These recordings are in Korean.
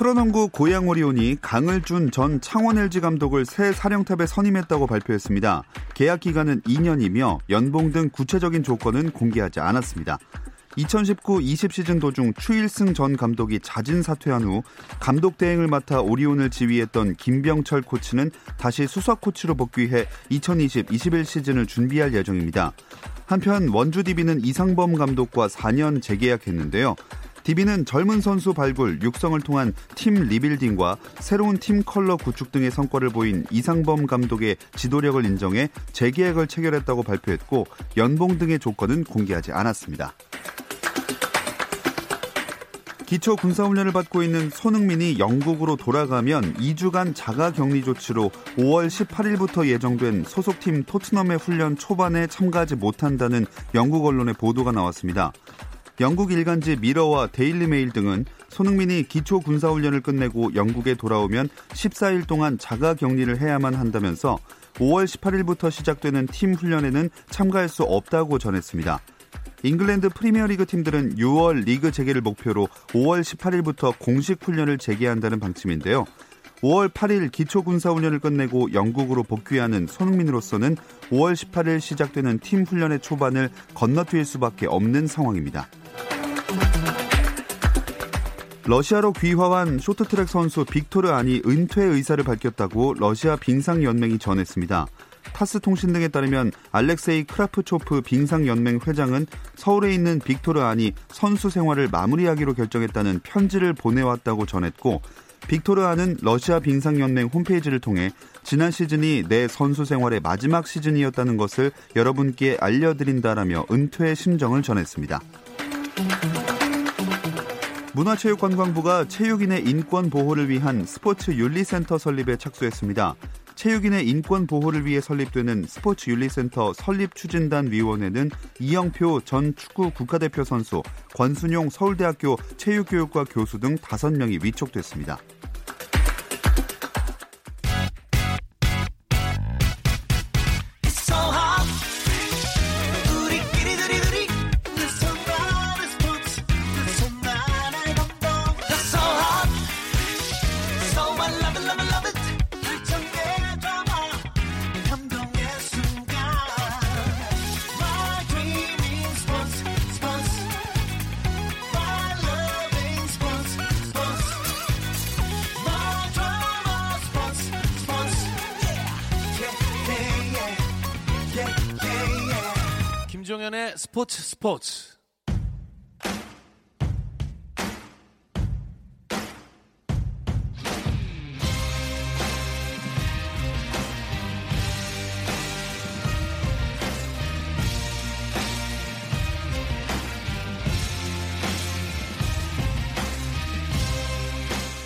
프로농구 고양 오리온이 강을준 전 창원 LG 감독을 새 사령탑에 선임했다고 발표했습니다. 계약 기간은 2년이며 연봉 등 구체적인 조건은 공개하지 않았습니다. 2019-20 시즌 도중 추일승 전 감독이 자진 사퇴한 후 감독 대행을 맡아 오리온을 지휘했던 김병철 코치는 다시 수석 코치로 복귀해 2020-21 시즌을 준비할 예정입니다. 한편 원주 DB는 이상범 감독과 4년 재계약했는데요. DB는 젊은 선수 발굴, 육성을 통한 팀 리빌딩과 새로운 팀 컬러 구축 등의 성과를 보인 이상범 감독의 지도력을 인정해 재계약을 체결했다고 발표했고 연봉 등의 조건은 공개하지 않았습니다. 기초 군사훈련을 받고 있는 손흥민이 영국으로 돌아가면 2주간 자가 격리 조치로 5월 18일부터 예정된 소속팀 토트넘의 훈련 초반에 참가하지 못한다는 영국 언론의 보도가 나왔습니다. 영국 일간지 미러와 데일리 메일 등은 손흥민이 기초 군사훈련을 끝내고 영국에 돌아오면 14일 동안 자가 격리를 해야만 한다면서 5월 18일부터 시작되는 팀 훈련에는 참가할 수 없다고 전했습니다. 잉글랜드 프리미어리그 팀들은 6월 리그 재개를 목표로 5월 18일부터 공식 훈련을 재개한다는 방침인데요. 5월 8일 기초군사훈련을 끝내고 영국으로 복귀하는 손흥민으로서는 5월 18일 시작되는 팀 훈련의 초반을 건너뛸 수밖에 없는 상황입니다. 러시아로 귀화한 쇼트트랙 선수 빅토르 안이 은퇴 의사를 밝혔다고 러시아 빙상연맹이 전했습니다. 타스 통신 등에 따르면 알렉세이 크라프초프 빙상연맹 회장은 서울에 있는 빅토르 안이 선수 생활을 마무리하기로 결정했다는 편지를 보내왔다고 전했고 빅토르 안은 러시아 빙상연맹 홈페이지를 통해 지난 시즌이 내 선수 생활의 마지막 시즌이었다는 것을 여러분께 알려드린다라며 은퇴의 심정을 전했습니다. 문화체육관광부가 체육인의 인권 보호를 위한 스포츠 윤리센터 설립에 착수했습니다. 체육인의 인권 보호를 위해 설립되는 스포츠 윤리센터 설립 추진단 위원회는 이영표 전 축구 국가대표 선수, 권순용 서울대학교 체육교육과 교수 등 5명이 위촉됐습니다. 김종현의 스포츠 스포츠.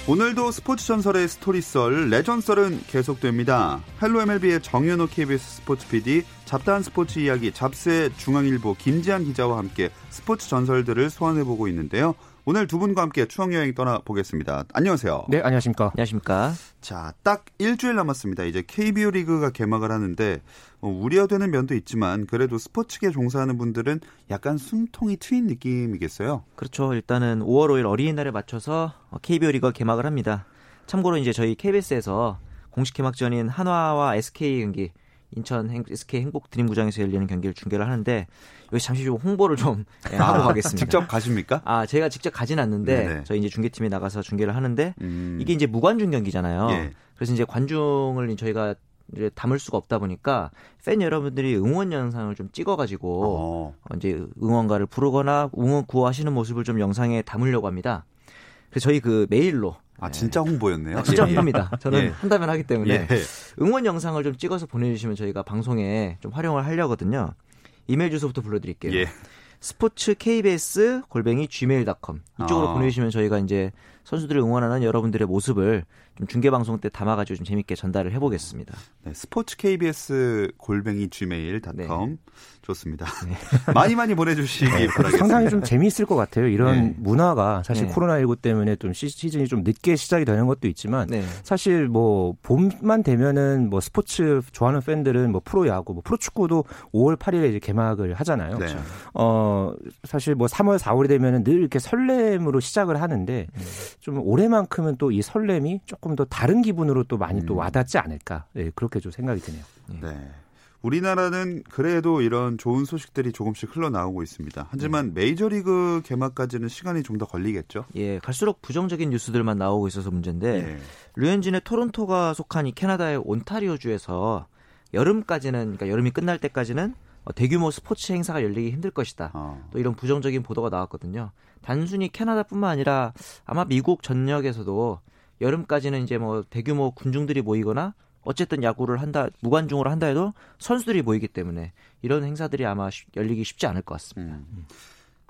오늘도 스포츠 전설의 스토리썰, 레전썰은 계속됩니다. Hello MLB의 정현호 KBS 스포츠 PD, 잡다한 스포츠 이야기 잡스의 중앙일보 김지한 기자와 함께 스포츠 전설들을 소환해보고 있는데요. 오늘 두 분과 함께 추억 여행 떠나보겠습니다. 안녕하세요. 네, 안녕하십니까. 안녕하십니까. 자, 딱 일주일 남았습니다. 이제 KBO 리그가 개막을 하는데 어, 우려되는 면도 있지만 그래도 스포츠계 종사하는 분들은 약간 숨통이 트인 느낌이겠어요. 그렇죠. 일단은 5월 5일 어린이날에 맞춰서 KBO 리그가 개막을 합니다. 참고로 이제 저희 KBS에서 공식 개막전인 한화와 SK 경기 인천 SK 행복 드림구장에서 열리는 경기를 중계를 하는데 여기 잠시 좀 홍보를 좀 예, 하고 아, 가겠습니다. 직접 가십니까? 아 제가 직접 가진 않는데 네네. 저희 이제 중계팀에 나가서 중계를 하는데 음. 이게 이제 무관중 경기잖아요. 예. 그래서 이제 관중을 저희가 이제 담을 수가 없다 보니까 팬 여러분들이 응원 영상을 좀 찍어가지고 어. 이제 응원가를 부르거나 응원 구호하시는 모습을 좀 영상에 담으려고 합니다. 그래서 저희 그 메일로 아 진짜 홍보였네요. 아, 진짜 예. 홍보입니다. 저는 예. 한다면 하기 때문에 예. 응원 영상을 좀 찍어서 보내주시면 저희가 방송에 좀 활용을 하려거든요. 이메일 주소부터 불러드릴게요. 예. 스포츠 KBS 골뱅이 gmail.com 이쪽으로 아. 보내주시면 저희가 이제 선수들을 응원하는 여러분들의 모습을 좀 중계 방송 때 담아가지고 좀 재밌게 전달을 해보겠습니다. 네, 스포츠 KBS 골뱅이 gmail.com 네. 좋습니다. 네. 많이 많이 보내주시기 네, 바라겠습니다. 상당히 좀 재미있을 것 같아요. 이런 네. 문화가 사실 네. 코로나19 때문에 좀 시즌이 좀 늦게 시작이 되는 것도 있지만 네. 사실 뭐 봄만 되면은 뭐 스포츠 좋아하는 팬들은 뭐 프로야구, 뭐 프로축구도 5월 8일에 이제 개막을 하잖아요. 네. 어 사실 뭐 3월 4월이 되면은 늘 이렇게 설렘으로 시작을 하는데 음. 좀 올해만큼은 또 이 설렘이 조금 더 다른 기분으로 또 많이 음. 또 와닿지 않을까 네, 그렇게 좀 생각이 드네요. 네. 우리나라는 그래도 이런 좋은 소식들이 조금씩 흘러나오고 있습니다. 하지만 네. 메이저리그 개막까지는 시간이 좀 더 걸리겠죠? 예, 갈수록 부정적인 뉴스들만 나오고 있어서 문제인데 예. 류현진의 토론토가 속한 이 캐나다의 온타리오주에서 여름까지는 그러니까 여름이 끝날 때까지는 어, 대규모 스포츠 행사가 열리기 힘들 것이다. 어. 또 이런 부정적인 보도가 나왔거든요. 단순히 캐나다뿐만 아니라 아마 미국 전역에서도 여름까지는 이제 뭐 대규모 군중들이 모이거나 어쨌든 야구를 한다 무관중으로 한다 해도 선수들이 모이기 때문에 이런 행사들이 아마 열리기 쉽지 않을 것 같습니다. 음.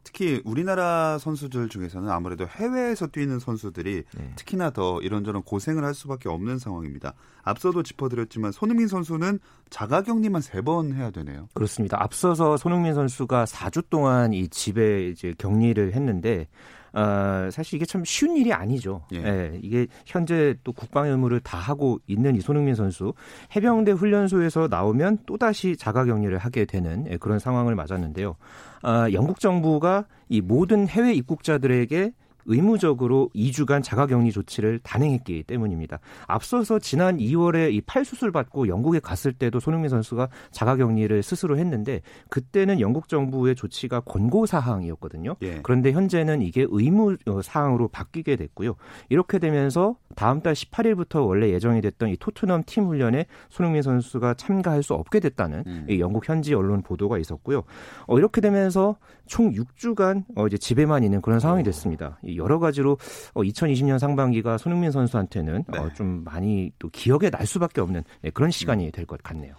특히 우리나라 선수들 중에서는 아무래도 해외에서 뛰는 선수들이 네. 특히나 더 이런저런 고생을 할 수밖에 없는 상황입니다. 앞서도 짚어드렸지만 손흥민 선수는 자가격리만 세 번 해야 되네요. 그렇습니다. 앞서서 손흥민 선수가 4주 동안 이 집에 이제 격리를 했는데 어, 사실 이게 참 쉬운 일이 아니죠. 예. 예. 이게 현재 또 국방 의무를 다 하고 있는 이 손흥민 선수 해병대 훈련소에서 나오면 또 다시 자가격리를 하게 되는 예, 그런 상황을 맞았는데요. 아, 영국 정부가 이 모든 해외 입국자들에게 의무적으로 2주간 자가격리 조치를 단행했기 때문입니다. 앞서서 지난 2월에 이 팔 수술 받고 영국에 갔을 때도 손흥민 선수가 자가격리를 스스로 했는데 그때는 영국 정부의 조치가 권고 사항이었거든요. 예. 그런데 현재는 이게 의무 어, 사항으로 바뀌게 됐고요. 이렇게 되면서 다음 달 18일부터 원래 예정이 됐던 이 토트넘 팀 훈련에 손흥민 선수가 참가할 수 없게 됐다는 음. 이 영국 현지 언론 보도가 있었고요. 어, 이렇게 되면서 총 6주간 어, 이제 집에만 있는 그런 상황이 됐습니다. 여러 가지로 어, 2020년 상반기가 손흥민 선수한테는 어, 네. 어, 좀 많이 또 기억에 날 수밖에 없는 네, 그런 시간이 될 것 같네요.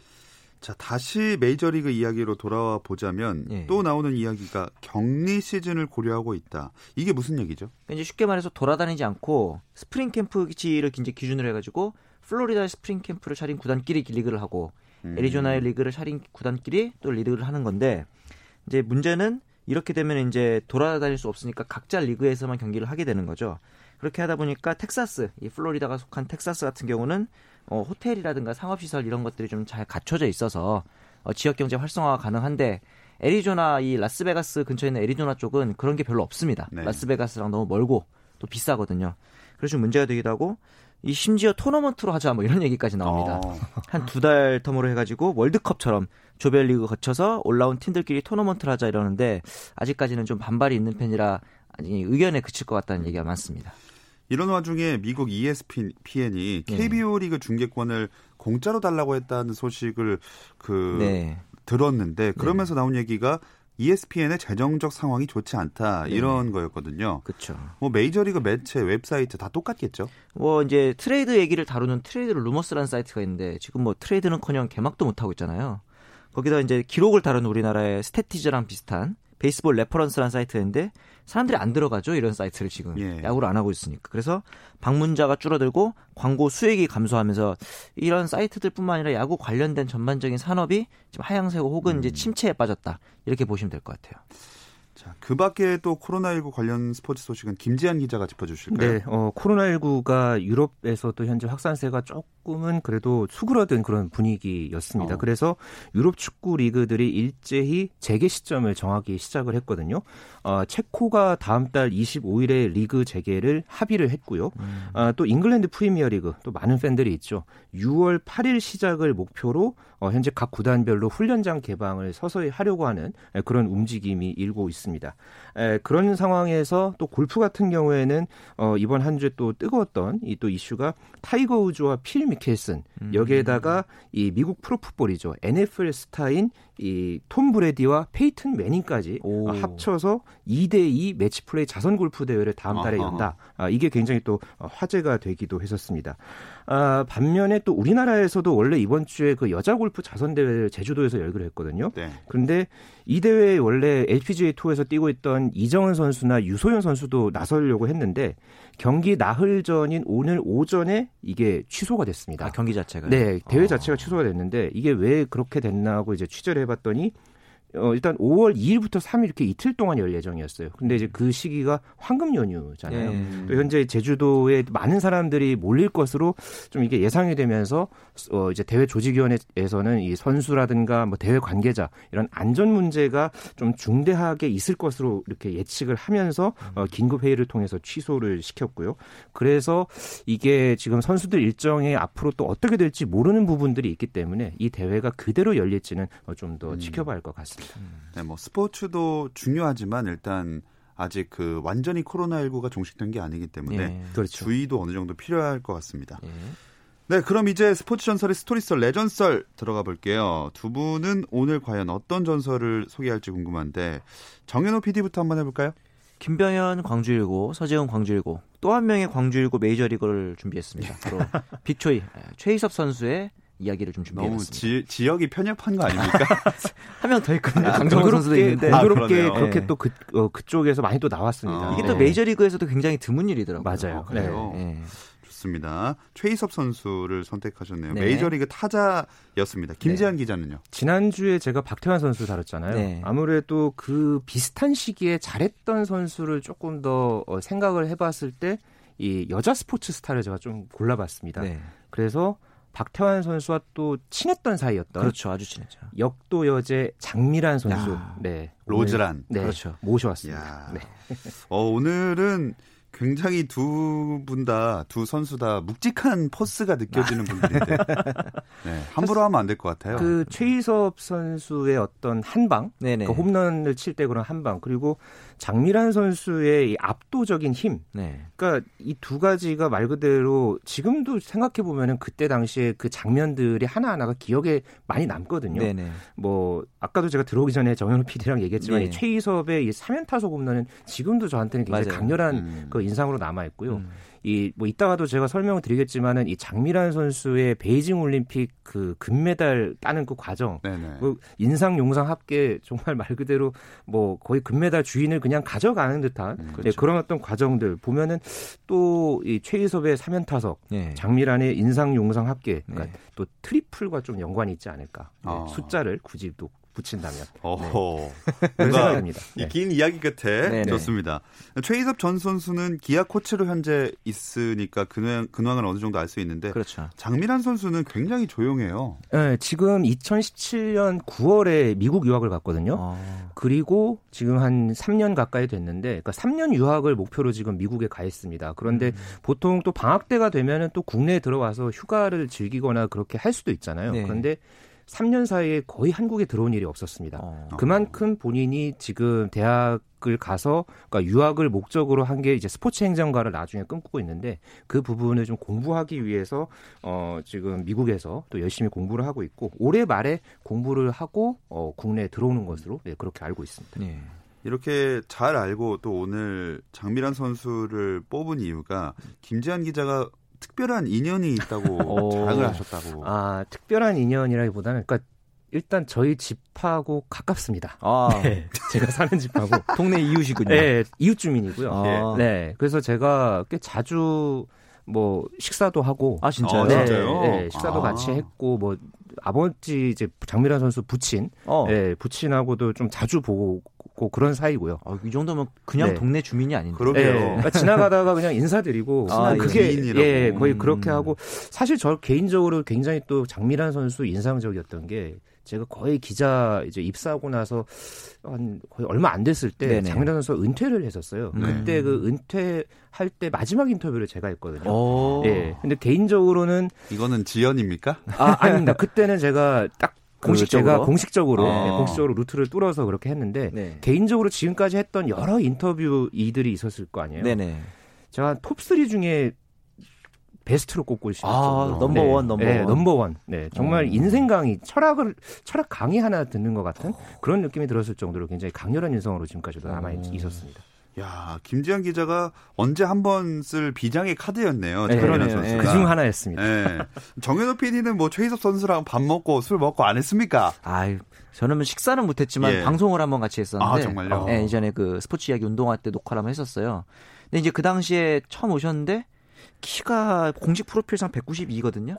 자, 다시 메이저리그 이야기로 돌아와 보자면 예. 또 나오는 이야기가 격리 시즌을 고려하고 있다. 이게 무슨 얘기죠? 그러니까 이제 쉽게 말해서 돌아다니지 않고 스프링 캠프지를 이제 기준으로 해가지고 플로리다 스프링 캠프를 차린 구단끼리 리그를 하고 음. 애리조나의 리그를 차린 구단끼리 또 리그를 하는 건데 이제 문제는 이렇게 되면 이제 돌아다닐 수 없으니까 각자 리그에서만 경기를 하게 되는 거죠. 그렇게 하다 보니까 텍사스, 이 플로리다가 속한 텍사스 같은 경우는 어, 호텔이라든가 상업시설 이런 것들이 좀 잘 갖춰져 있어서 어, 지역 경제 활성화가 가능한데 애리조나 이 라스베가스 근처에 있는 애리조나 쪽은 그런 게 별로 없습니다. 네. 라스베가스랑 너무 멀고 또 비싸거든요. 그래서 문제가 되기도 하고 이 심지어 토너먼트로 하자 뭐 이런 얘기까지 나옵니다. 어. 한두 달 텀으로 해가지고 월드컵처럼 조별리그 거쳐서 올라온 팀들끼리 토너먼트를 하자 이러는데 아직까지는 좀 반발이 있는 편이라 의견에 그칠 것 같다는 얘기가 많습니다. 이런 와중에 미국 ESPN이 KBO 네. 리그 중계권을 공짜로 달라고 했다는 소식을 그 네. 들었는데 그러면서 네. 나온 얘기가 ESPN의 재정적 상황이 좋지 않다 네. 이런 네. 거였거든요. 그렇죠. 뭐 메이저리그 매체 웹사이트 다 똑같겠죠. 뭐 이제 트레이드 얘기를 다루는 Trade Rumors라는 사이트가 있는데 지금 뭐 트레이드는커녕 개막도 못 하고 있잖아요. 거기다 이제 기록을 다루는 우리나라의 스태티즈랑 비슷한 Baseball Reference라는 사이트인데 사람들이 안 들어가죠 이런 사이트를 지금 예. 야구를 안 하고 있으니까 그래서 방문자가 줄어들고 광고 수익이 감소하면서 이런 사이트들뿐만 아니라 야구 관련된 전반적인 산업이 지금 하향세고 혹은 음. 이제 침체에 빠졌다 이렇게 보시면 될 것 같아요. 자, 그 밖에 또 코로나19 관련 스포츠 소식은 김지한 기자가 짚어주실까요? 네, 어, 코로나19가 유럽에서도 현재 확산세가 조금 은 그래도 수그러든 그런 분위기였습니다. 어. 그래서 유럽 축구 리그들이 일제히 재개 시점을 정하기 시작을 했거든요. 어, 체코가 다음 달 25일에 리그 재개를 합의를 했고요. 음. 어, 또 잉글랜드 프리미어 리그 또 많은 팬들이 있죠. 6월 8일 시작을 목표로 어, 현재 각 구단별로 훈련장 개방을 서서히 하려고 하는 그런 움직임이 일고 있습니다. 에, 그런 상황에서 또 골프 같은 경우에는 어, 이번 한 주에 또 뜨거웠던 이 또 이슈가 타이거 우즈와 필 미켈슨 음. 여기에다가 이 미국 프로풋볼이죠 NFL 스타인 이 톰 브래디와 페이튼 매닝까지 오. 합쳐서 2대2 매치 플레이 자선 골프 대회를 다음 달에 연다. 아, 이게 굉장히 또 화제가 되기도 했었습니다. 아, 반면에 또 우리나라에서도 원래 이번 주에 그 여자 골프 자선 대회를 제주도에서 열기로 했거든요. 네. 그런데 이 대회에 원래 LPGA 투어에서 뛰고 있던 이정은 선수나 유소연 선수도 나서려고 했는데 경기 나흘 전인 오늘 오전에 이게 취소가 됐습니다. 아, 경기 자체가 네, 대회 어. 자체가 취소가 됐는데 이게 왜 그렇게 됐나 하고 이제 취재를 해봤더니 어, 일단 5월 2일부터 3일 이렇게 이틀 동안 열 예정이었어요. 근데 이제 그 시기가 황금 연휴잖아요. 네. 또 현재 제주도에 많은 사람들이 몰릴 것으로 좀 이게 예상이 되면서 어, 이제 대회 조직위원회에서는 이 선수라든가 뭐 대회 관계자 이런 안전 문제가 좀 중대하게 있을 것으로 이렇게 예측을 하면서 어, 긴급 회의를 통해서 취소를 시켰고요. 그래서 이게 지금 선수들 일정에 앞으로 또 어떻게 될지 모르는 부분들이 있기 때문에 이 대회가 그대로 열릴지는 어, 좀더 음. 지켜봐야 할 것 같습니다. 네, 뭐 스포츠도 중요하지만 일단 아직 그 완전히 코로나19가 종식된 게 아니기 때문에 네, 그렇죠. 주의도 어느 정도 필요할 것 같습니다. 네. 네, 그럼 이제 스포츠 전설의 스토리썰, 레전썰 들어가 볼게요. 두 분은 오늘 과연 어떤 전설을 소개할지 궁금한데 정현호 PD부터 한번 해볼까요? 김병현 광주일고, 서재훈 광주일고, 또 한 명의 광주일고 메이저리그를 준비했습니다. 바로 빅초이 최희섭 선수의 이야기를 좀 준비해봤습니다. 너무 지, 역이 편협한 거 아닙니까? 한 명 더 있거든요. 아, 강정호 선수도 있는데 공교롭게 아, 그렇게 네. 또 그 어, 그쪽에서 많이 또 나왔습니다. 아, 이게 또 네. 메이저리그에서도 굉장히 드문 일이더라고요. 맞아요. 어, 그래요. 네. 네. 좋습니다. 최희섭 선수를 선택하셨네요. 네. 메이저리그 타자였습니다. 김지한 네. 기자는요? 지난주에 제가 박태환 선수 다뤘잖아요. 네. 아무래도 그 비슷한 시기에 잘했던 선수를 조금 더 어, 생각을 해봤을 때 이 여자 스포츠 스타를 제가 좀 골라봤습니다. 그래서 박태환 선수와 또 친했던 사이였던 그렇죠. 아주 친했죠. 역도 여제 장미란 선수. 야, 네. 로즈란. 네. 그렇죠. 모셔왔습니다. 네. 어 오늘은 굉장히 두 분 다, 두 선수 다 묵직한 포스가 느껴지는 분들인데. 네, 함부로 하면 안 될 것 같아요. 그 최희섭 선수의 어떤 한 방, 그 홈런을 칠 때 그런 한 방, 그리고 장미란 선수의 이 압도적인 힘. 네. 그러니까 이 두 가지가 말 그대로 지금도 생각해 보면은 그때 당시에 그 장면들이 하나 하나가 기억에 많이 남거든요. 네네. 뭐 아까도 제가 들어오기 전에 정현우 PD랑 얘기했지만 네. 최희섭의 이 사면 타석 홈런은 지금도 저한테는 굉장히 맞아요. 강렬한 음. 그 인상으로 남아 있고요. 음. 이 뭐 이따가도 제가 설명을 드리겠지만은 이 장미란 선수의 베이징 올림픽 그 금메달 따는 그 과정, 그 인상 용상 합계 정말 말 그대로 뭐 거의 금메달 주인을 그냥 가져가는 듯한 음, 네, 그렇죠. 네, 그런 어떤 과정들 보면은 또 이 최희섭의 사면타석, 네. 장미란의 인상 용상 합계, 그러니까 네. 또 트리플과 좀 연관이 있지 않을까. 네, 아. 숫자를 굳이 또 붙인다면. 어허. 네. 이긴 네. 이야기 끝에 네네. 좋습니다. 최희섭 전 선수는 기아 코치로 현재 있으니까 근황, 근황을 어느 정도 알 수 있는데 그렇죠. 장미란 선수는 굉장히 조용해요. 네, 지금 2017년 9월에 미국 유학을 갔거든요. 아. 그리고 지금 한 3년 가까이 됐는데 그러니까 3년 유학을 목표로 지금 미국에 가 있습니다. 그런데 음. 보통 또 방학 때가 되면은 또 국내에 들어와서 휴가를 즐기거나 그렇게 할 수도 있잖아요. 네. 그런데 3년 사이에 거의 한국에 들어온 일이 없었습니다. 어. 그만큼 본인이 지금 대학을 가서 그러니까 유학을 목적으로 한 게 이제 스포츠 행정가를 나중에 꿈꾸고 있는데 그 부분을 좀 공부하기 위해서 어 지금 미국에서 또 열심히 공부를 하고 있고 올해 말에 공부를 하고 어 국내에 들어오는 것으로 네, 그렇게 알고 있습니다. 네. 이렇게 잘 알고 또 오늘 장미란 선수를 뽑은 이유가 김지한 기자가 특별한 인연이 있다고 어. 자랑을 하셨다고. 아, 특별한 인연이라기보다는 그러니까 일단 저희 집하고 가깝습니다. 아. 네, 제가 사는 집하고 동네 이웃이군요. 네, 이웃 주민이고요. 아. 네, 그래서 제가 꽤 자주 뭐 식사도 하고 아 진짜요? 네, 네 식사도 아. 같이 했고 뭐 아버지 이제 장미란 선수 부친, 어. 네, 부친하고도 좀 자주 보고 있고 그런 사이고요. 아, 이 정도면 그냥 네. 동네 주민이 아닌데. 그러게요. 네, 그러니까 지나가다가 그냥 인사드리고 아, 그게 예, 거의 음. 그렇게 하고 사실 저 개인적으로 굉장히 또 장미란 선수 인상적이었던 게 제가 거의 기자 이제 입사하고 나서 한 거의 얼마 안 됐을 때. 장미란 선수 은퇴를 했었어요. 네. 그때 그 은퇴할 때 마지막 인터뷰를 제가 했거든요. 오. 예. 근데 개인적으로는 이거는 지연입니까? 아, 아닙니다. 그때는 제가 딱 공식 제가 공식적으로 아. 네, 공식적으로 루트를 뚫어서 그렇게 했는데 네. 개인적으로 지금까지 했던 여러 인터뷰이들이 있었을 거 아니에요. 네네. 제가 톱3 중에 베스트로 꼽고 싶어요. 아, 넘버 네. 원, 넘버 네, 원. 넘버 원. 네, 정말 음. 인생 강의, 철학을 철학 강의 하나 듣는 것 같은 그런 느낌이 들었을 정도로 굉장히 강렬한 인성으로 지금까지도 남아 음. 있었습니다. 야, 김지한 기자가 언제 한 번 쓸 비장의 카드였네요. 네, 그러네요. 네. 그중 하나였습니다. 네. 정현호 PD는 뭐 최희섭 선수랑 밥 먹고 술 먹고 안 했습니까? 아유, 저는 뭐 식사는 못했지만 예. 방송을 한번 같이 했었는데, 아, 정말요? 네, 이전에 그 스포츠 이야기 운동화 때 녹화를 한번 했었어요. 근데 이제 그 당시에 처음 오셨는데 키가 공식 프로필상 192거든요.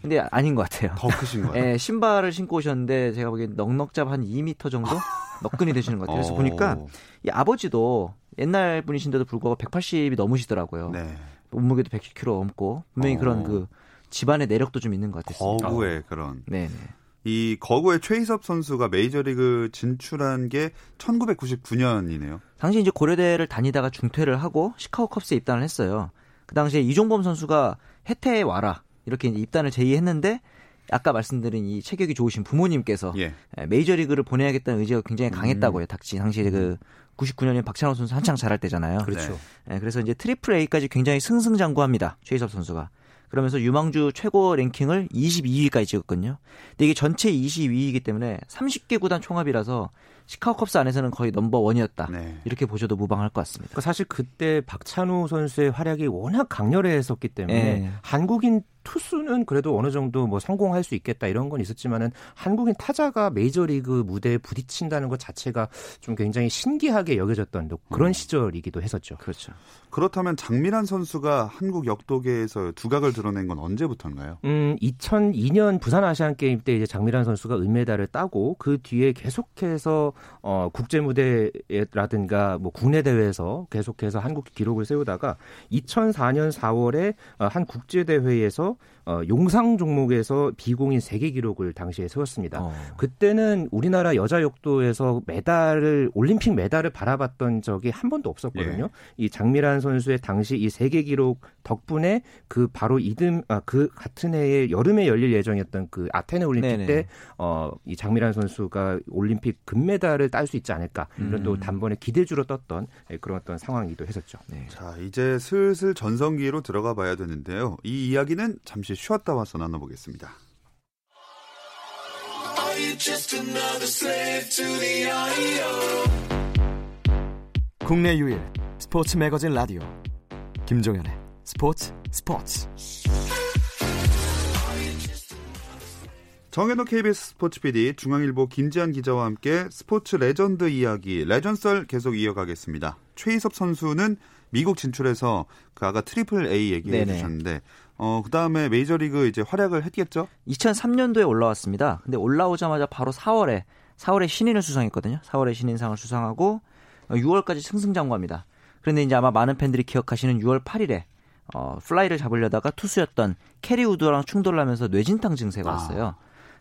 근데 아닌 것 같아요. 더 크신 거예요? 네, 신발을 신고 오셨는데 제가 보기엔 넉넉잡 한 2m 정도 넉근이 되시는 것 같아요. 그래서 보니까 이 아버지도 옛날 분이신데도 불구하고 180이 넘으시더라고요. 네. 몸무게도 110kg 넘고 분명히 어. 그런 그 집안의 내력도 좀 있는 것 같았습니다. 거구의 그런. 네네. 이 거구의 최희섭 선수가 메이저리그 진출한 게 1999년이네요. 당시 이제 고려대를 다니다가 중퇴를 하고 시카고 컵스에 입단을 했어요. 그 당시에 이종범 선수가 해태에 와라 이렇게 입단을 제의했는데 아까 말씀드린 이 체격이 좋으신 부모님께서 예. 메이저리그를 보내야겠다는 의지가 굉장히 강했다고요. 닥치 당시에 그 99년에 박찬호 선수 한창 잘할 때잖아요. 그렇죠. 네. 그래서 이제 트리플 A까지 굉장히 승승장구합니다. 최희섭 선수가. 그러면서 유망주 최고 랭킹을 22위까지 찍었거든요. 근데 이게 전체 22위이기 때문에 30개 구단 총합이라서 시카고 컵스 안에서는 거의 넘버 원이었다. 네. 이렇게 보셔도 무방할 것 같습니다. 그러니까 사실 그때 박찬호 선수의 활약이 워낙 강렬했었기 때문에 네. 한국인 투수는 그래도 어느 정도 뭐 성공할 수 있겠다 이런 건 있었지만은 한국인 타자가 메이저리그 무대에 부딪힌다는 것 자체가 좀 굉장히 신기하게 여겨졌던 그런 음. 시절이기도 했었죠. 그렇죠. 그렇다면 장민환 선수가 한국 역도계에서 두각을 드러낸 건 언제부터인가요? 음, 2002년 부산 아시안 게임 때 이제 장민환 선수가 은메달을 따고 그 뒤에 계속해서 어, 국제 무대라든가 뭐 국내 대회에서 계속해서 한국 기록을 세우다가 2004년 4월에 어, 한 국제 대회에서 어, 용상 종목에서 비공인 세계 기록을 당시에 세웠습니다. 어. 그때는 우리나라 여자 역도에서 메달을 올림픽 메달을 바라봤던 적이 한 번도 없었거든요. 예. 이 장미란 선수의 당시 이 세계 기록 덕분에 그 바로 이듬 아, 그 같은 해에 여름에 열릴 예정이었던 그 아테네 올림픽 때 어, 이 장미란 선수가 올림픽 금메달을 딸 수 있지 않을까 이런 음. 또 단번에 기대주로 떴던 예, 그런 어떤 상황이기도 했었죠. 네. 자 이제 슬슬 전성기로 들어가 봐야 되는데요. 이 이야기는 잠시 쉬었다 와서 나눠보겠습니다. 국내 유일 스포츠 매거진 라디오 김종현의 스포츠 스포츠 정현호 KBS 스포츠 PD 중앙일보 김지한 기자와 함께 스포츠 레전드 이야기 레전썰 계속 이어가겠습니다. 최희섭 선수는 미국 진출해서 그 아까 트리플 A 얘기해 네네. 주셨는데 어, 그 다음에 메이저리그 이제 활약을 했겠죠? 2003년도에 올라왔습니다. 근데 올라오자마자 바로 4월에, 4월에 신인을 수상했거든요. 4월에 신인상을 수상하고 6월까지 어, 승승장구합니다. 그런데 이제 아마 많은 팬들이 기억하시는 6월 8일에 어, 플라이를 잡으려다가 투수였던 케리 우드랑 충돌을 하면서 뇌진탕 증세가 아. 왔어요.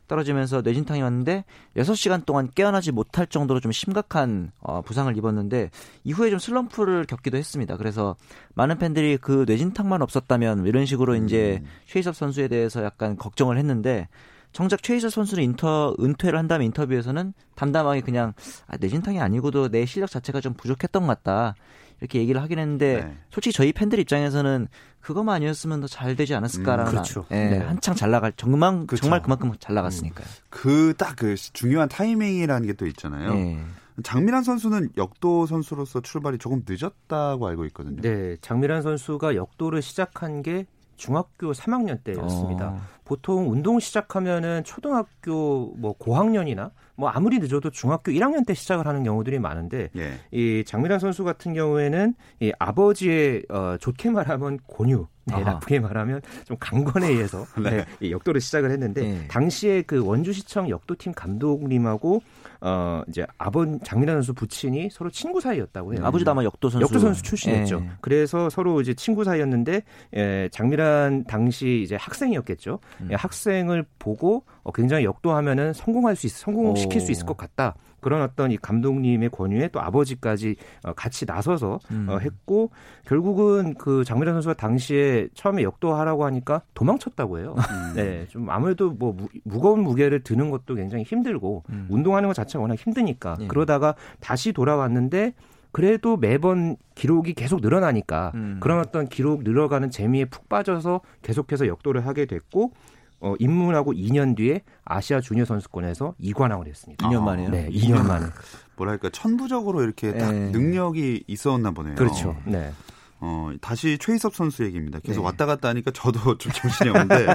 떨어지면서 뇌진탕이 왔는데 6시간 동안 깨어나지 못할 정도로 좀 심각한 어, 부상을 입었는데 이후에 좀 슬럼프를 겪기도 했습니다. 그래서 많은 팬들이 그 뇌진탕만 없었다면 이런 식으로 음. 이제 최희섭 선수에 대해서 약간 걱정을 했는데 정작 최희섭 선수는 인터 은퇴를 한 다음에 인터뷰에서는 담담하게 그냥 아, 뇌진탕이 아니고도 내 실력 자체가 좀 부족했던 것 같다. 이렇게 얘기를 하긴 했는데 네. 솔직히 저희 팬들 입장에서는 그것만 아니었으면 더 잘 되지 않았을까라는 음, 그렇죠. 예, 네. 한창 잘 나갈 정말 그렇죠. 정말 그만큼 잘 나갔으니까요. 음. 그딱 그 중요한 타이밍이라는 게 또 있잖아요. 네. 장미란 선수는 역도 선수로서 출발이 조금 늦었다고 알고 있거든요. 네, 장미란 선수가 역도를 시작한 게 중학교 3학년 때였습니다. 어. 보통 운동 시작하면은 초등학교 뭐 고학년이나 뭐 아무리 늦어도 중학교 1학년 때 시작을 하는 경우들이 많은데 예. 이 장미란 선수 같은 경우에는 이 아버지의 어 좋게 말하면 권유 네, 나쁘게 말하면 좀 강권에 의해서 네. 네, 역도를 시작을 했는데 네. 당시에 그 원주시청 역도팀 감독님하고 어 이제 아버 장민환 선수 부친이 서로 친구 사이였다고 해요. 아버지도 아마 역도 선수 역도 선수 출신이었죠. 예. 그래서 서로 이제 친구 사이였는데 예, 장민환 당시 이제 학생이었겠죠. 음. 예, 학생을 보고 어, 굉장히 역도하면은 성공할 수 있, 성공시킬 오. 수 있을 것 같다. 그런 어떤 이 감독님의 권유에 또 아버지까지 어, 같이 나서서 어, 음. 어, 했고 결국은 그 장미란 선수가 당시에 처음에 역도하라고 하니까 도망쳤다고 해요. 음. 네, 좀 아무래도 뭐 무, 무거운 무게를 드는 것도 굉장히 힘들고 음. 운동하는 것 자체가 워낙 힘드니까 네. 그러다가 다시 돌아왔는데 그래도 매번 기록이 계속 늘어나니까 음. 그런 어떤 기록 늘어가는 재미에 푹 빠져서 계속해서 역도를 하게 됐고 어, 입문하고 2년 뒤에 아시아 주니어 선수권에서 2관왕을 했습니다. 2년 만에요? 네, 2년 만에. 뭐랄까 천부적으로 이렇게 딱 네. 능력이 있었나 보네요. 그렇죠. 네. 어, 다시 최희섭 선수 얘기입니다. 계속 네. 왔다 갔다 하니까 저도 좀 정신이 없는데,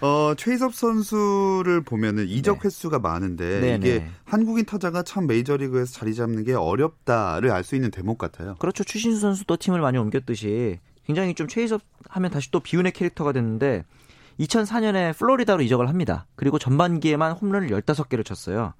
어, 최희섭 선수를 보면은 이적 네. 횟수가 많은데, 네, 이게 네. 한국인 타자가 참 메이저리그에서 자리 잡는 게 어렵다를 알 수 있는 대목 같아요. 그렇죠. 추신수 선수도 팀을 많이 옮겼듯이 굉장히 좀 최희섭 하면 다시 또 비운의 캐릭터가 됐는데, 2004년에 플로리다로 이적을 합니다. 그리고 전반기에만 홈런을 15개를 쳤어요.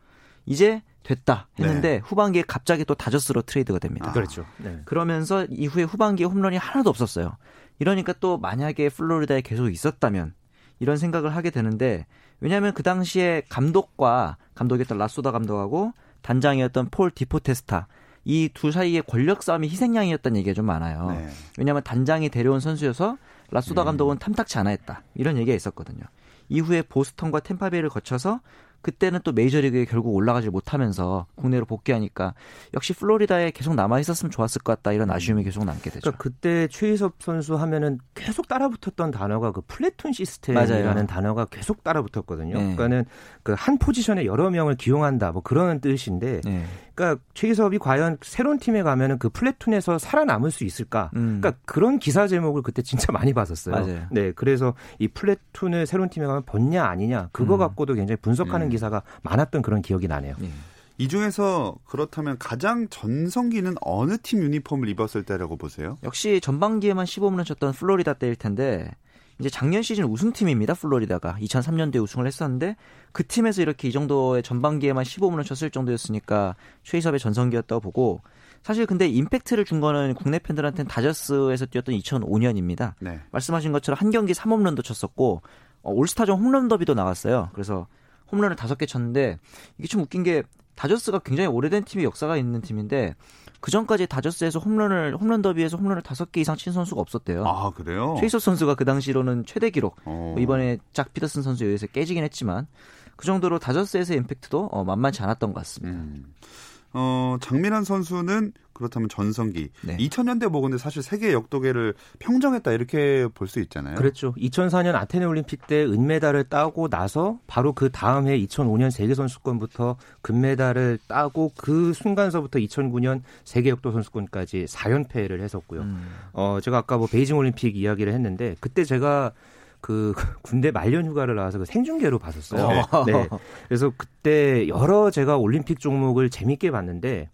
이제 됐다 했는데 네. 후반기에 갑자기 또 다저스로 트레이드가 됩니다. 아, 그렇죠. 네. 그러면서 이후에 후반기에 홈런이 하나도 없었어요. 이러니까 또 만약에 플로리다에 계속 있었다면 이런 생각을 하게 되는데 왜냐하면 그 당시에 감독과 감독이었던 라소다 감독하고 단장이었던 폴 디포테스타 이 두 사이의 권력 싸움이 희생양이었다는 얘기가 좀 많아요. 네. 왜냐하면 단장이 데려온 선수여서 라소다 음. 감독은 탐탁치 않아 했다. 이런 얘기가 있었거든요. 이후에 보스턴과 템파베이를 거쳐서 그때는 또 메이저리그에 결국 올라가지 못하면서 국내로 복귀하니까 역시 플로리다에 계속 남아 있었으면 좋았을 것 같다 이런 아쉬움이 계속 남게 되죠. 그러니까 그때 최희섭 선수 하면은 계속 따라붙었던 단어가 그 플래툰 시스템이라는 맞아요. 단어가 계속 따라붙었거든요. 네. 그러니까는 그 한 포지션에 여러 명을 기용한다 뭐 그런 뜻인데 네. 그러니까 최희섭이 과연 새로운 팀에 가면은 그 플래툰에서 살아남을 수 있을까? 음. 그러니까 그런 기사 제목을 그때 진짜 많이 봤었어요. 맞아요. 네, 그래서 이 플래툰을 새로운 팀에 가면 벗냐 아니냐 그거 음. 갖고도 굉장히 분석하는 음. 기사가 많았던 그런 기억이 나네요. 네. 이 중에서 그렇다면 가장 전성기는 어느 팀 유니폼을 입었을 때라고 보세요? 역시 전반기에만 15홈런 쳤던 플로리다 때일 텐데 이제 작년 시즌 우승팀입니다. 플로리다가 2003년도에 우승을 했었는데 그 팀에서 이렇게 이 정도의 전반기에만 15분을 쳤을 정도였으니까 최희섭의 전성기였다고 보고 사실 근데 임팩트를 준 거는 국내 팬들한테는 다저스에서 뛰었던 2005년입니다. 네. 말씀하신 것처럼 한 경기 3홈런도 쳤었고 어, 올스타전 홈런 더비도 나갔어요. 그래서 홈런을 5개 쳤는데 이게 좀 웃긴 게 다저스가 굉장히 오래된 팀이 역사가 있는 팀인데 그 전까지 다저스에서 홈런을 홈런 더비에서 홈런을 다섯 개 이상 친 선수가 없었대요. 아 그래요? 최희섭 선수가 그 당시로는 최대 기록. 어. 뭐 이번에 짝 피더슨 선수에 의해서 깨지긴 했지만 그 정도로 다저스에서의 임팩트도 어, 만만치 않았던 것 같습니다. 음. 어, 장민환 선수는 그렇다면 전성기. 네. 2000년대 뭐 근데 사실 세계 역도계를 평정했다 이렇게 볼 수 있잖아요. 그렇죠. 2004년 아테네 올림픽 때 은메달을 따고 나서 바로 그 다음 해 2005년 세계 선수권부터 금메달을 따고 그 순간서부터 2009년 세계 역도 선수권까지 4연패를 했었고요. 음. 어, 제가 아까 뭐 베이징 올림픽 이야기를 했는데 그때 제가 그 군대 말년 휴가를 나와서 그 생중계로 봤었어요. 어. 네. 그래서 그때 여러 제가 올림픽 종목을 재밌게 봤는데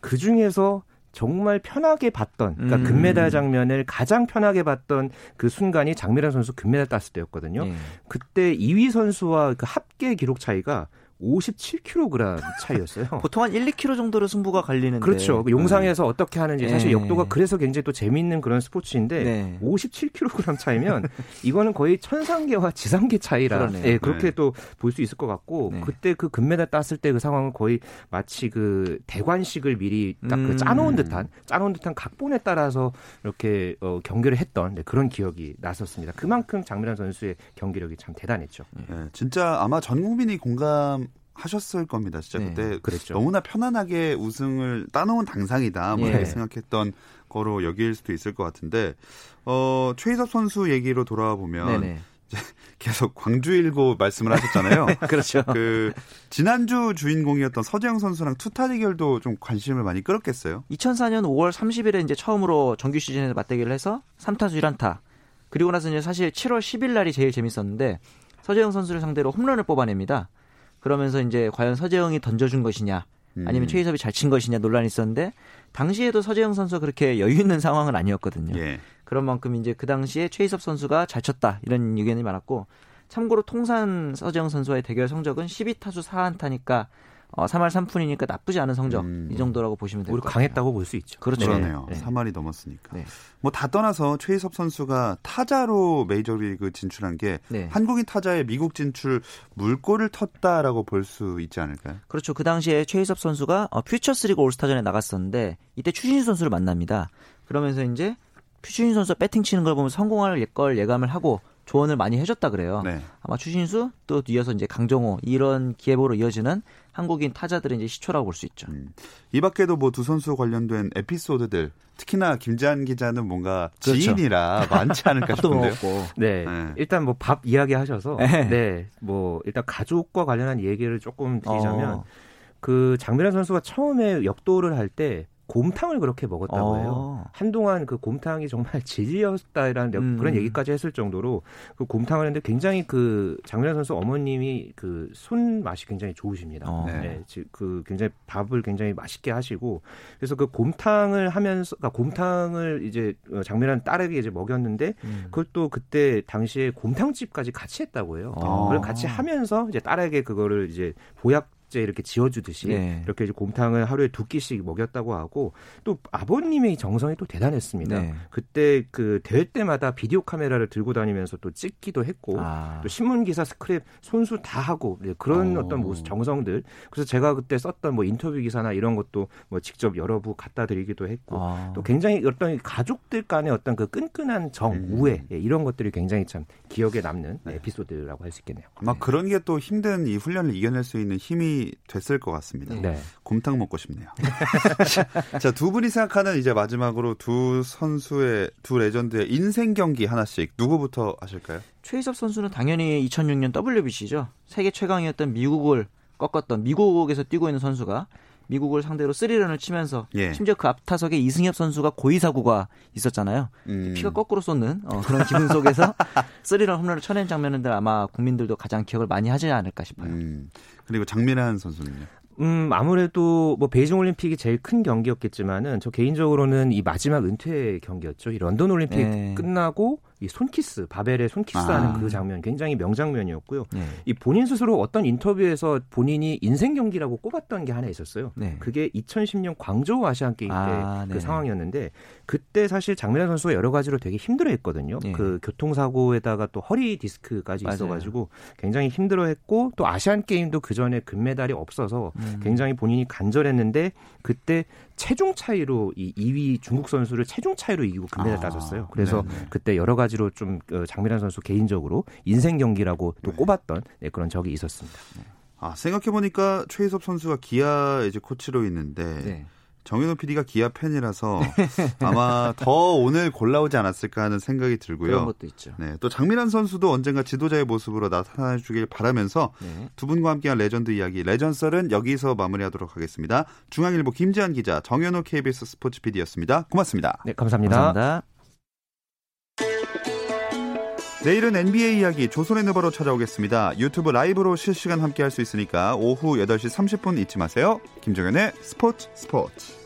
그 중에서 정말 편하게 봤던 그러니까 음. 금메달 장면을 가장 편하게 봤던 그 순간이 장미란 선수 금메달 땄을 때였거든요. 네. 그때 2위 선수와 그 합계 기록 차이가 57kg 차이였어요. 보통 한 1, 2kg 정도로 승부가 갈리는데. 그렇죠. 그 용상에서 네. 어떻게 하는지 사실 네. 역도가 그래서 굉장히 또 재미있는 그런 스포츠인데 네. 57kg 차이면 이거는 거의 천상계와 지상계 차이라 예, 그렇게 네. 또볼 수 있을 것 같고 네. 그때 그 금메달 땄을 때 그 상황은 거의 마치 그 대관식을 미리 딱그 음. 짜놓은 듯한 짜놓은 듯한 각본에 따라서 이렇게 어, 경기를 했던 네, 그런 기억이 났었습니다. 그만큼 장민환 선수의 경기력이 참 대단했죠. 네, 진짜 아마 전 국민이 공감 하셨을 겁니다. 진짜 네, 그때 그랬죠. 너무나 편안하게 우승을 따놓은 당상이다. 뭐 예. 이렇게 생각했던 거로 여길 수도 있을 것 같은데 어 최희섭 선수 얘기로 돌아와 보면 네네. 계속 광주일고 말씀을 하셨잖아요. 그렇죠. 그 지난주 주인공이었던 서재영 선수랑 투타 대결도 좀 관심을 많이 끌었겠어요. 2004년 5월 30일에 이제 처음으로 정규 시즌에서 맞대결을 해서 3타수 1안타. 그리고 나서 이제 사실 7월 10일 날이 제일 재밌었는데 서재영 선수를 상대로 홈런을 뽑아냅니다. 그러면서 이제 과연 서재영이 던져준 것이냐 아니면 음. 최희섭이 잘 친 것이냐 논란이 있었는데 당시에도 서재영 선수가 그렇게 여유 있는 상황은 아니었거든요. 예. 그런 만큼 이제 그 당시에 최희섭 선수가 잘 쳤다 이런 의견이 많았고 참고로 통산 서재영 선수와의 대결 성적은 12타수 4안타니까 어, 3할 3푼이니까 나쁘지 않은 성적 음. 이 정도라고 보시면 될것 같아요. 강했다고 볼 수 있죠. 그렇죠. 그러네요. 네. 3할이 넘었으니까. 네. 뭐다 떠나서 최희섭 선수가 타자로 메이저리그 진출한 게 네. 한국인 타자의 미국 진출 물꼬를 텄다라고 볼 수 있지 않을까요? 그렇죠. 그 당시에 최희섭 선수가 어, 퓨처스리그 올스타전에 나갔었는데 이때 추신수 선수를 만납니다. 그러면서 이제 퓨처신 선수 배팅 치는 걸 보면 성공할 걸 예감을 하고 조언을 많이 해줬다 그래요. 네. 아마 추신수 또 뒤에서 이제 강정호 이런 기회보로 이어지는 한국인 타자들의 이제 시초라고 볼 수 있죠. 음. 이 밖에도 뭐 두 선수 관련된 에피소드들 특히나 김재한 기자는 뭔가 그렇죠. 지인이라 많지 않을까 싶은데요. 네. 네. 일단 뭐 밥 이야기 하셔서 네. 네. 뭐 일단 가족과 관련한 얘기를 조금 드리자면 어. 그 장미란 선수가 처음에 역도를 할 때 곰탕을 그렇게 먹었다고 해요. 어. 한동안 그 곰탕이 정말 진리였다라는 음. 그런 얘기까지 했을 정도로 그 곰탕을 했는데 굉장히 그 장민환 선수 어머님이 그 손 맛이 굉장히 좋으십니다. 어. 네. 그 굉장히 밥을 굉장히 맛있게 하시고 그래서 그 곰탕을 하면서 그러니까 곰탕을 이제 장민환 딸에게 이제 먹였는데 음. 그걸 또 그때 당시에 곰탕집까지 같이 했다고 해요. 어. 그걸 같이 하면서 이제 딸에게 그거를 이제 보약 숙제 이렇게 지어주듯이 네. 이렇게 이제 곰탕을 하루에 두 끼씩 먹였다고 하고 또 아버님의 정성이 또 대단했습니다. 네. 그때 그 대회 때마다 비디오 카메라를 들고 다니면서 또 찍기도 했고 아. 또 신문 기사 스크랩 손수 다 하고 그런 어. 어떤 모습 정성들 그래서 제가 그때 썼던 뭐 인터뷰 기사나 이런 것도 뭐 직접 여러 부 갖다 드리기도 했고 아. 또 굉장히 어떤 가족들 간의 어떤 그 끈끈한 정 음. 우애 예, 이런 것들이 굉장히 참 기억에 남는 네. 에피소드라고 할 수 있겠네요. 아마 네. 그런 게 또 힘든 이 훈련을 이겨낼 수 있는 힘이 됐을 것 같습니다. 네. 곰탕 먹고 싶네요. 자, 두 분이 생각하는 이제 마지막으로 두 선수의 두 레전드의 인생 경기 하나씩 누구부터 하실까요? 최희섭 선수는 당연히 2006년 WBC죠. 세계 최강이었던 미국을 꺾었던 미국에서 뛰고 있는 선수가 미국을 상대로 3런을 치면서 예. 심지어 그 앞타석에 이승엽 선수가 고의사고가 있었잖아요. 음. 피가 거꾸로 솟는 어, 그런 기분 속에서 3런 홈런을 쳐낸 장면인데 아마 국민들도 가장 기억을 많이 하지 않을까 싶어요. 음. 그리고 장미란 선수는요? 음, 아무래도 뭐 베이징 올림픽이 제일 큰 경기였겠지만은 저 개인적으로는 이 마지막 은퇴 경기였죠. 이 런던 올림픽 네. 끝나고 이 손키스 바벨의 손키스하는 아. 그 장면 굉장히 명장면이었고요. 네. 이 본인 스스로 어떤 인터뷰에서 본인이 인생 경기라고 꼽았던 게 하나 있었어요. 네. 그게 2010년 광저우 아시안 게임 아, 때 그 상황이었는데 그때 사실 장민환 선수가 여러 가지로 되게 힘들어했거든요. 네. 그 교통사고에다가 또 허리 디스크까지 맞아요. 있어가지고 굉장히 힘들어했고 또 아시안 게임도 그 전에 금메달이 없어서 음. 굉장히 본인이 간절했는데 그때 체중 차이로 이 2위 중국 선수를 체중 차이로 이기고 금메달 아, 따졌어요. 그래서 네네. 그때 여러 가지로 좀 어, 장민환 선수 개인적으로 인생 경기라고 또 네. 꼽았던 네, 그런 적이 있었습니다. 네. 아 생각해 보니까 최희섭 선수가 기아 이제 코치로 있는데 네. 정현호 PD가 기아 팬이라서 아마 더 오늘 골라오지 않았을까 하는 생각이 들고요. 그런 것도 있죠. 네, 또 장미란 선수도 언젠가 지도자의 모습으로 나타나 주길 바라면서 네. 두 분과 함께한 레전드 이야기 레전썰은 여기서 마무리하도록 하겠습니다. 중앙일보 김지한 기자, 정현호 KBS 스포츠 PD였습니다. 고맙습니다. 네, 감사합니다. 감사합니다. 내일은 NBA 이야기 조선의 느바로 찾아오겠습니다. 유튜브 라이브로 실시간 함께 할 수 있으니까 오후 8시 30분 잊지 마세요. 김정현의 스포츠 스포츠.